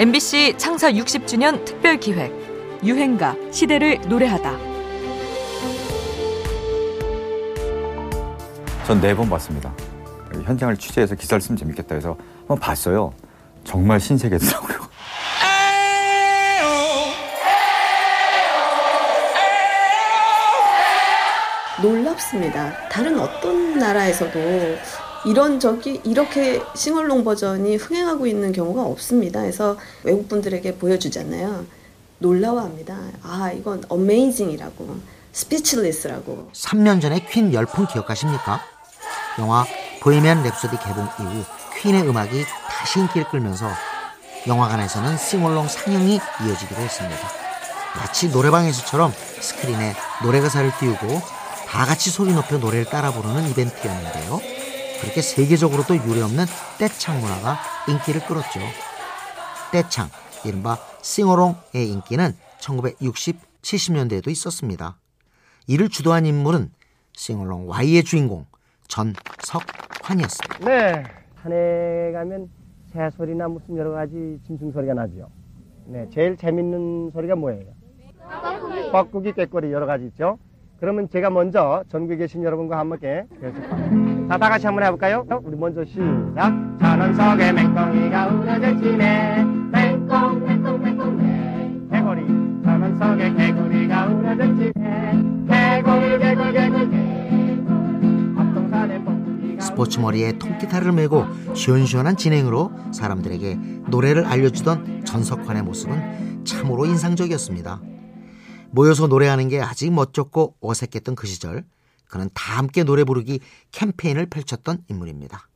MBC 창사 60주년 특별 기획 유행가 시대를 노래하다. 전 네 번 봤습니다. 현장을 취재해서 기사를 쓰면 재밌겠다 해서 한번 봤어요. 정말 신세계더라고요. 놀랍습니다. 다른 어떤 나라에서도 이런 적이 이렇게 싱얼롱 버전이 흥행하고 있는 경우가 없습니다. 그래서 외국 분들에게 보여주잖아요. 놀라워합니다. 아 이건 amazing이라고 speechless라고. 3년 전에 퀸 열풍 기억하십니까? 영화 보헤미안 랩소디 개봉 이후 퀸의 음악이 다시 인기를 끌면서 영화관에서는 싱얼롱 상영이 이어지기도 했습니다. 마치 노래방에서처럼 스크린에 노래 가사를 띄우고 다 같이 소리 높여 노래를 따라 부르는 이벤트였는데요. 그렇게 세계적으로도 유례없는 떼창 문화가 인기를 끌었죠. 떼창, 이른바 싱어롱의 인기는 1960, 70년대에도 있었습니다. 이를 주도한 인물은 싱어롱 Y의 주인공 전석환이었습니다. 네, 산에 가면 새 소리나 무슨 여러 가지 짐승 소리가 나죠. 네, 제일 재밌는 소리가 뭐예요? 뻐꾸기, 꾀꼬리 여러 가지 있죠. 그러면 제가 먼저 전국에 계신 여러분과 함께 자, 다 같이 한번 해볼까요? 우리 먼저 시작. 천원석에 맹꽁이가 우려졌지네. 맹꽁, 맹꽁, 맹꽁, 맹. 개구리. 천원석에 개구리가 우려졌지네. 개굴, 개굴, 개굴, 개굴. 앞동산에 뻐꾸기가 스포츠 머리에 통기타를 메고 시원시원한 진행으로 사람들에게 노래를 알려주던 전석환의 모습은 참으로 인상적이었습니다. 모여서 노래하는 게 아직 멋쩍고 어색했던 그 시절 그는 다 함께 노래 부르기 캠페인을 펼쳤던 인물입니다.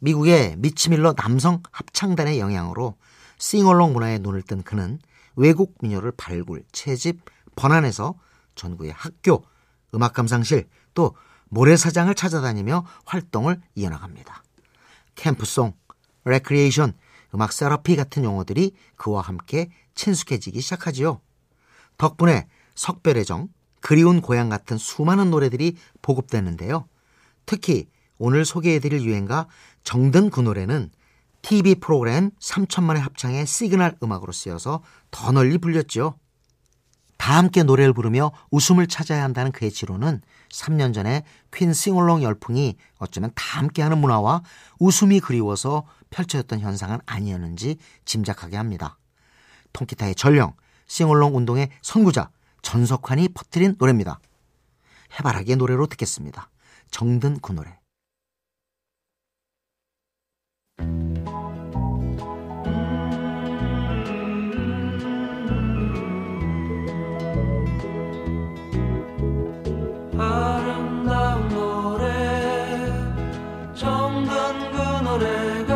미국의 미치밀러 남성 합창단의 영향으로 싱얼롱 문화에 눈을 뜬 그는 외국 민요를 발굴, 채집, 번안해서 전국의 학교, 음악 감상실 또 모래사장을 찾아다니며 활동을 이어나갑니다. 캠프송, 레크리에이션, 음악 테라피 같은 용어들이 그와 함께 친숙해지기 시작하지요. 덕분에 석별의 정, 그리운 고향 같은 수많은 노래들이 보급됐는데요. 특히 오늘 소개해드릴 유행가 정든 그 노래는 TV 프로그램 3천만의 합창의 시그널 음악으로 쓰여서 더 널리 불렸죠. 다 함께 노래를 부르며 웃음을 찾아야 한다는 그의 지론은 3년 전에 퀸 싱얼롱 열풍이 어쩌면 다 함께하는 문화와 웃음이 그리워서 펼쳐졌던 현상은 아니었는지 짐작하게 합니다. 통기타의 전령, 싱얼롱 운동의 선구자 전석환이 퍼뜨린 노래입니다. 해바라기의 노래로 듣겠습니다. 정든 그 노래. 아름다운 노래 정든 그 노래가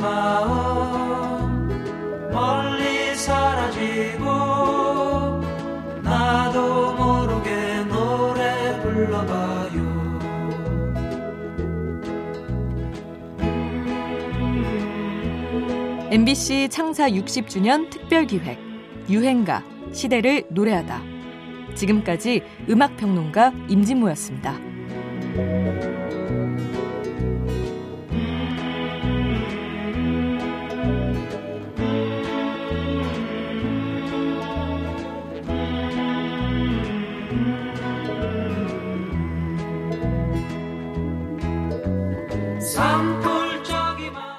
마음 멀리 사라지고 나도 모르게 노래 불러봐요 MBC 창사 60주년 특별 기획 유행가 시대를 노래하다. 지금까지 음악 평론가 임진모였습니다.